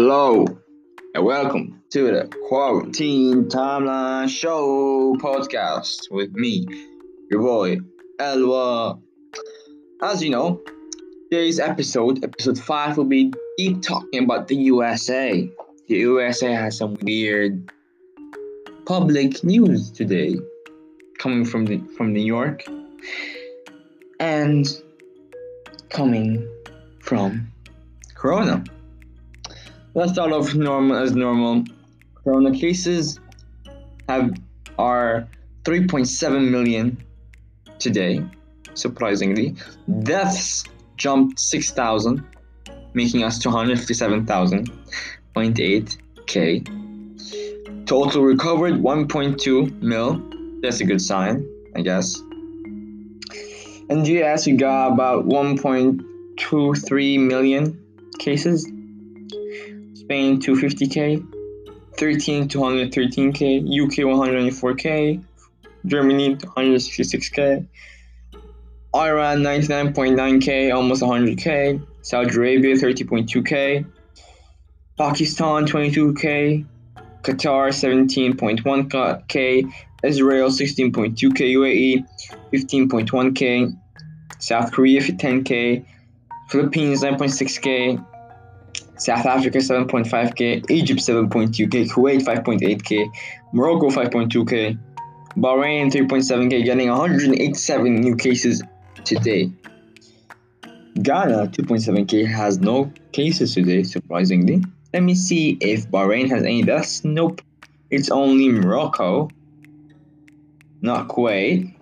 Hello and welcome to the Quarantine Timeline Show podcast with me, your boy Elwa. As you know, today's episode, episode 5, will be deep talking about the USA. The USA has some weird public news today coming from the from New York and coming from Corona. Let's start off normal as normal. Corona cases have are 3.7 million today, surprisingly. Deaths jumped 6,000, making us 257,000.8 k. Total recovered 1.2 mil. That's a good sign, I guess. In the US, we got about 1.23 million cases. Spain 250k, 13 213k, UK 104k, Germany 166k, Iran 99.9k, almost 100k, Saudi Arabia 30.2k, Pakistan 22k, Qatar 17.1k, Israel 16.2k, UAE 15.1k, South Korea 10k, Philippines 9.6k, South Africa 7.5k, Egypt 7.2k, Kuwait 5.8k, Morocco 5.2k, Bahrain 3.7k, getting 187 new cases today. Ghana 2.7k has no cases today, surprisingly. Let me see if Bahrain has any deaths. Nope. It's only Morocco, not Kuwait.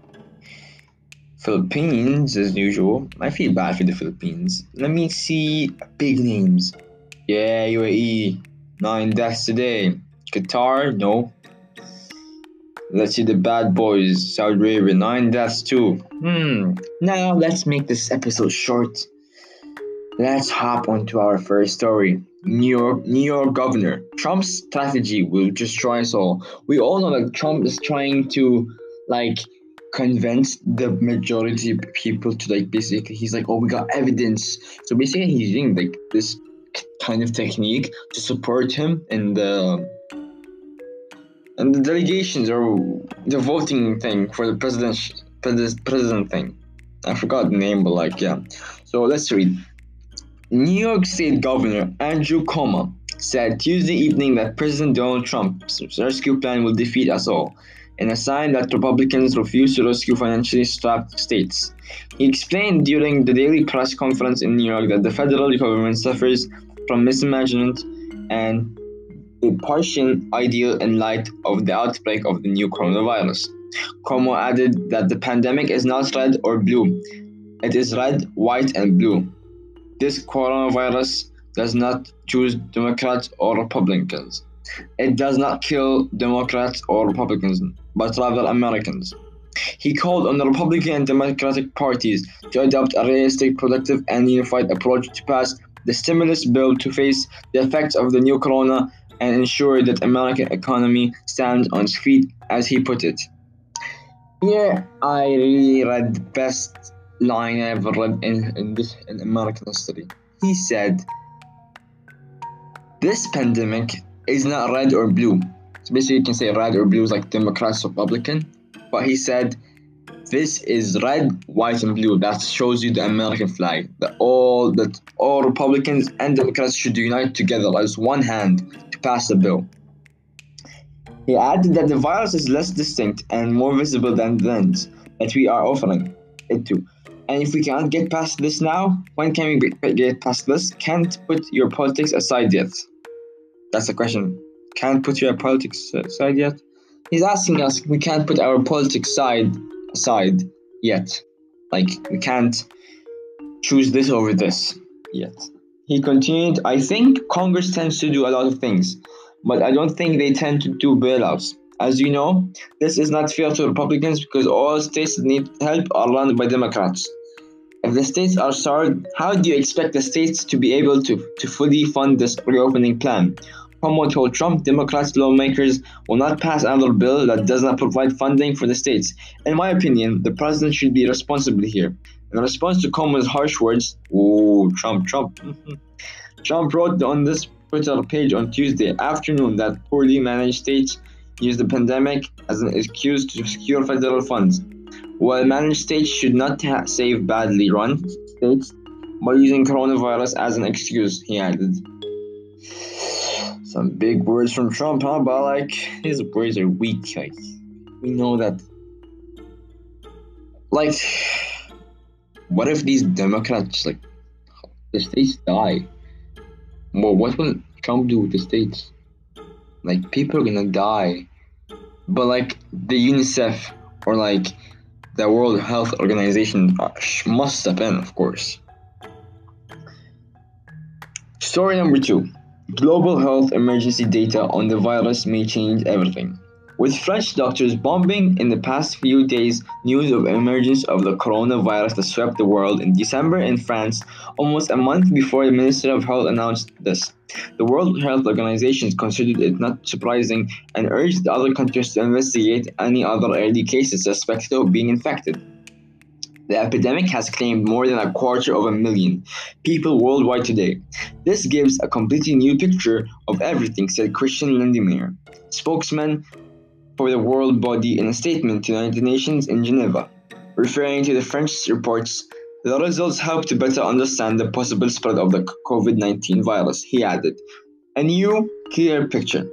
Philippines, as usual. I feel bad for the Philippines. Let me see big names. Yeah, UAE, nine deaths today. Qatar, no. Let's see the bad boys. Saudi Arabia, nine deaths too. Hmm. Now let's make this episode short. Let's hop onto our first story. New York, New York governor. Trump's strategy will destroy us all. We all know that Trump is trying to like convince the majority people to like basically he's like, oh we got evidence. So basically he's using like this kind of technique to support him in the and the delegations or the voting thing for the president president thing. I forgot the name, but like yeah. So let's read. New York State Governor Andrew Cuomo said Tuesday evening that President Donald Trump's rescue plan will defeat us all, in a sign that Republicans refuse to rescue financially strapped states. He explained during the daily press conference in New York that the federal government suffers from mismanagement and a partial ideal in light of the outbreak of the new coronavirus. Cuomo added that the pandemic is not red or blue, it is red, white, and blue. This coronavirus does not choose Democrats or Republicans. It does not kill Democrats or Republicans, but rather Americans. He called on the Republican and Democratic parties to adopt a realistic, productive, and unified approach to pass the stimulus bill to face the effects of the new corona and ensure that American economy stands on its feet, as he put it. Here, I really read the best line I ever read in, in this in American history. He said, "This pandemic is not red or blue. So basically, you can say red or blue is like Democrats, Republican. But he said, this is red, white, and blue. That shows you the American flag. That all that all Republicans and Democrats should unite together as one hand to pass the bill. He added that the virus is less distinct and more visible than the lens that we are offering it to. And if we can't get past this now, when can we get past this? Can't put your politics aside yet. That's the question. Can't put your politics aside yet? He's asking us, we can't put our politics side yet. Like, we can't choose this over this yet. He continued, I think Congress tends to do a lot of things, but I don't think they tend to do bailouts. As you know, this is not fair to Republicans because all states that need help are run by Democrats. If the states are starved, how do you expect the states to be able to, to fully fund this reopening plan? Cuomo told Trump Democrats lawmakers will not pass another bill that does not provide funding for the states. In my opinion, the president should be responsible here. In response to Cuomo's harsh words, oh, Trump, Trump. Trump wrote on this Twitter page on Tuesday afternoon that poorly managed states use the pandemic as an excuse to secure federal funds. While managed states should not save badly run states by using coronavirus as an excuse, he added. Some big words from Trump, huh? But like his words are weak. Like we know that. Like, what if these Democrats like the states die? Well, what will Trump do with the states? Like people are gonna die, but like the UNICEF or like the World Health Organization uh, must step in, of course. Story number two Global health emergency data on the virus may change everything. With French doctors bombing in the past few days, news of emergence of the coronavirus that swept the world in December in France, almost a month before the Minister of Health announced this. The World Health Organization considered it not surprising and urged other countries to investigate any other early cases suspected of being infected. The epidemic has claimed more than a quarter of a million people worldwide today. This gives a completely new picture of everything, said Christian Lindmeier, spokesman for the world body in a statement to the United Nations in Geneva. Referring to the French reports, the results help to better understand the possible spread of the COVID 19 virus, he added. A new, clear picture.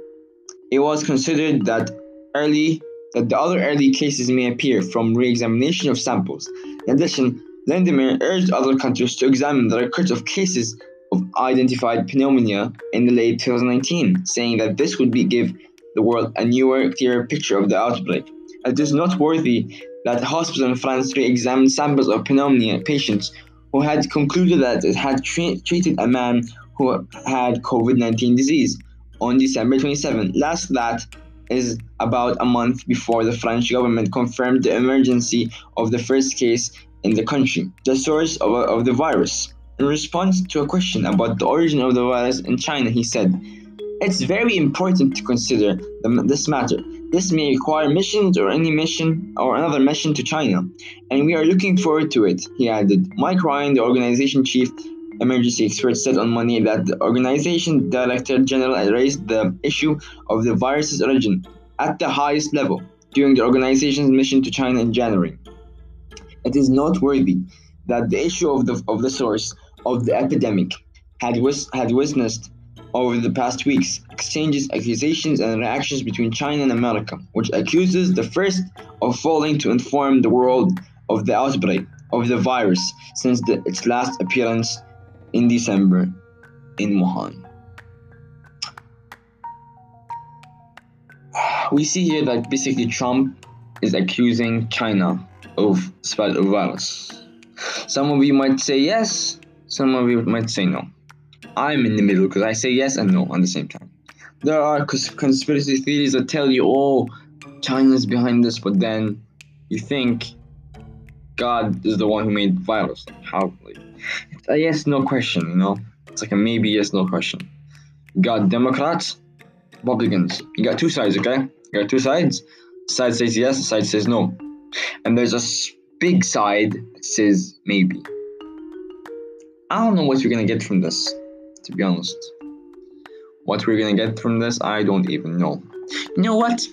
It was considered that early that the other early cases may appear from re-examination of samples. In addition, Lindmeier urged other countries to examine the records of cases of identified pneumonia in the late 2019, saying that this would be give the world a newer, clearer picture of the outbreak. It is noteworthy that a hospital in France re-examined samples of pneumonia patients who had concluded that it had tre- treated a man who had COVID-19 disease on December 27. Last that is about a month before the French government confirmed the emergency of the first case in the country, the source of, of the virus. In response to a question about the origin of the virus in China, he said, It's very important to consider the, this matter. This may require missions or any mission or another mission to China, and we are looking forward to it, he added. Mike Ryan, the organization chief emergency experts said on Monday that the organization director general raised the issue of the virus's origin at the highest level during the organization's mission to China in January. It is noteworthy that the issue of the, of the source of the epidemic had, wis- had witnessed over the past weeks exchanges, accusations, and reactions between China and America, which accuses the first of failing to inform the world of the outbreak of the virus since the, its last appearance in December in Wuhan. We see here that basically Trump is accusing China of spread of virus. Some of you might say yes, some of you might say no. I'm in the middle because I say yes and no at the same time. There are cons- conspiracy theories that tell you, oh, China's behind this, but then you think God is the one who made virus. How? A yes no question, you know? It's like a maybe yes no question. You got Democrats, Republicans. You got two sides, okay? You got two sides. Side says yes, side says no. And there's a big side that says maybe. I don't know what you're gonna get from this to be honest. What we're gonna get from this, I don't even know. You know what?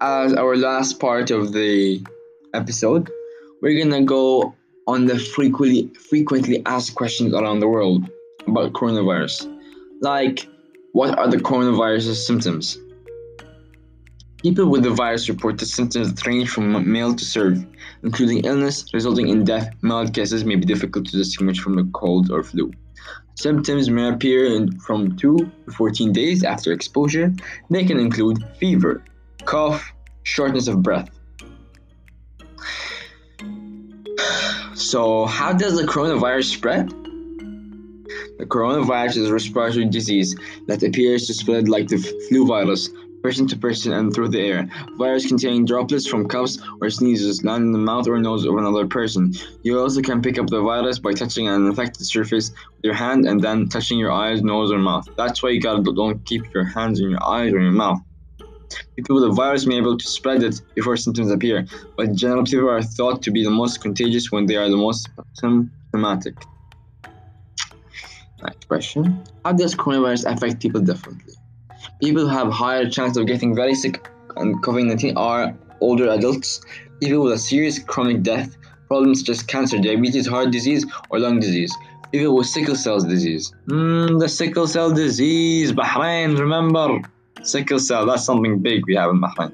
As our last part of the episode, we're gonna go on the frequently frequently asked questions around the world about coronavirus. Like, what are the coronavirus's symptoms? People with the virus report the symptoms that range from mild to severe, including illness resulting in death. Mild cases may be difficult to distinguish from the cold or flu. Symptoms may appear in from 2 to 14 days after exposure. They can include fever, cough, shortness of breath. So, how does the coronavirus spread? The coronavirus is a respiratory disease that appears to spread like the flu virus, person to person and through the air. Virus containing droplets from coughs or sneezes land in the mouth or nose of another person. You also can pick up the virus by touching an infected surface with your hand and then touching your eyes, nose, or mouth. That's why you gotta don't keep your hands in your eyes or your mouth. People with the virus may be able to spread it before symptoms appear, but general, people are thought to be the most contagious when they are the most symptomatic. Next question. How does coronavirus affect people differently? People who have higher chance of getting very sick and COVID-19 are older adults, people with a serious chronic death, problems such as cancer, diabetes, heart disease, or lung disease. People with sickle cell disease. Mm, the sickle cell disease, Bahrain, remember? Sickle cell, that's something big we have in Bahrain.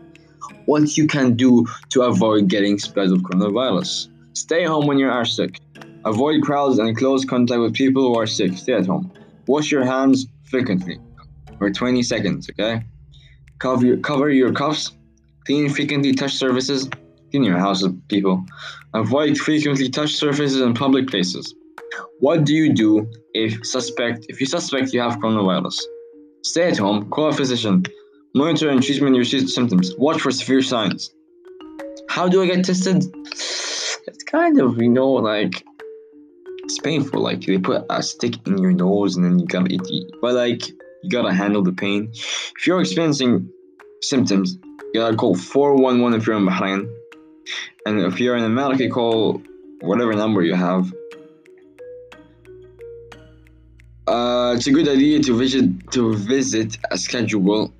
What you can do to avoid getting spread of coronavirus. Stay home when you are sick. Avoid crowds and close contact with people who are sick. Stay at home. Wash your hands frequently for 20 seconds, okay? Cover your, cover your cuffs. Clean frequently touch surfaces. Clean your house, people. Avoid frequently touch surfaces in public places. What do you do if suspect if you suspect you have coronavirus? Stay at home, call a physician, monitor and treatment your symptoms, watch for severe signs. How do I get tested? It's kind of, you know, like it's painful. Like they put a stick in your nose and then you gotta eat. But like you gotta handle the pain. If you're experiencing symptoms, you gotta call 411 if you're in Bahrain. And if you're in America, call whatever number you have. Uh, it's a good idea to visit to visit a schedule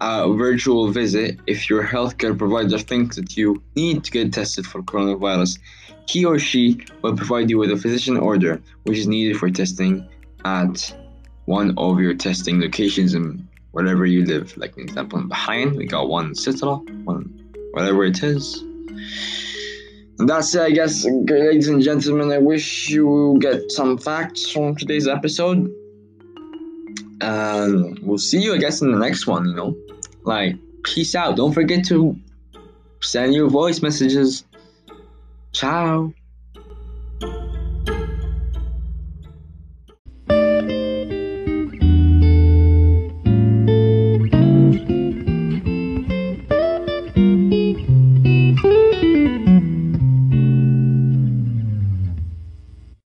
a virtual visit if your healthcare provider thinks that you need to get tested for coronavirus. He or she will provide you with a physician order, which is needed for testing at one of your testing locations in wherever you live. Like, an example, in Bahrain, we got one Sitra, one whatever it is. That's it, I guess, ladies and gentlemen. I wish you get some facts from today's episode. And we'll see you, I guess, in the next one, you know. Like, peace out. Don't forget to send your voice messages. Ciao.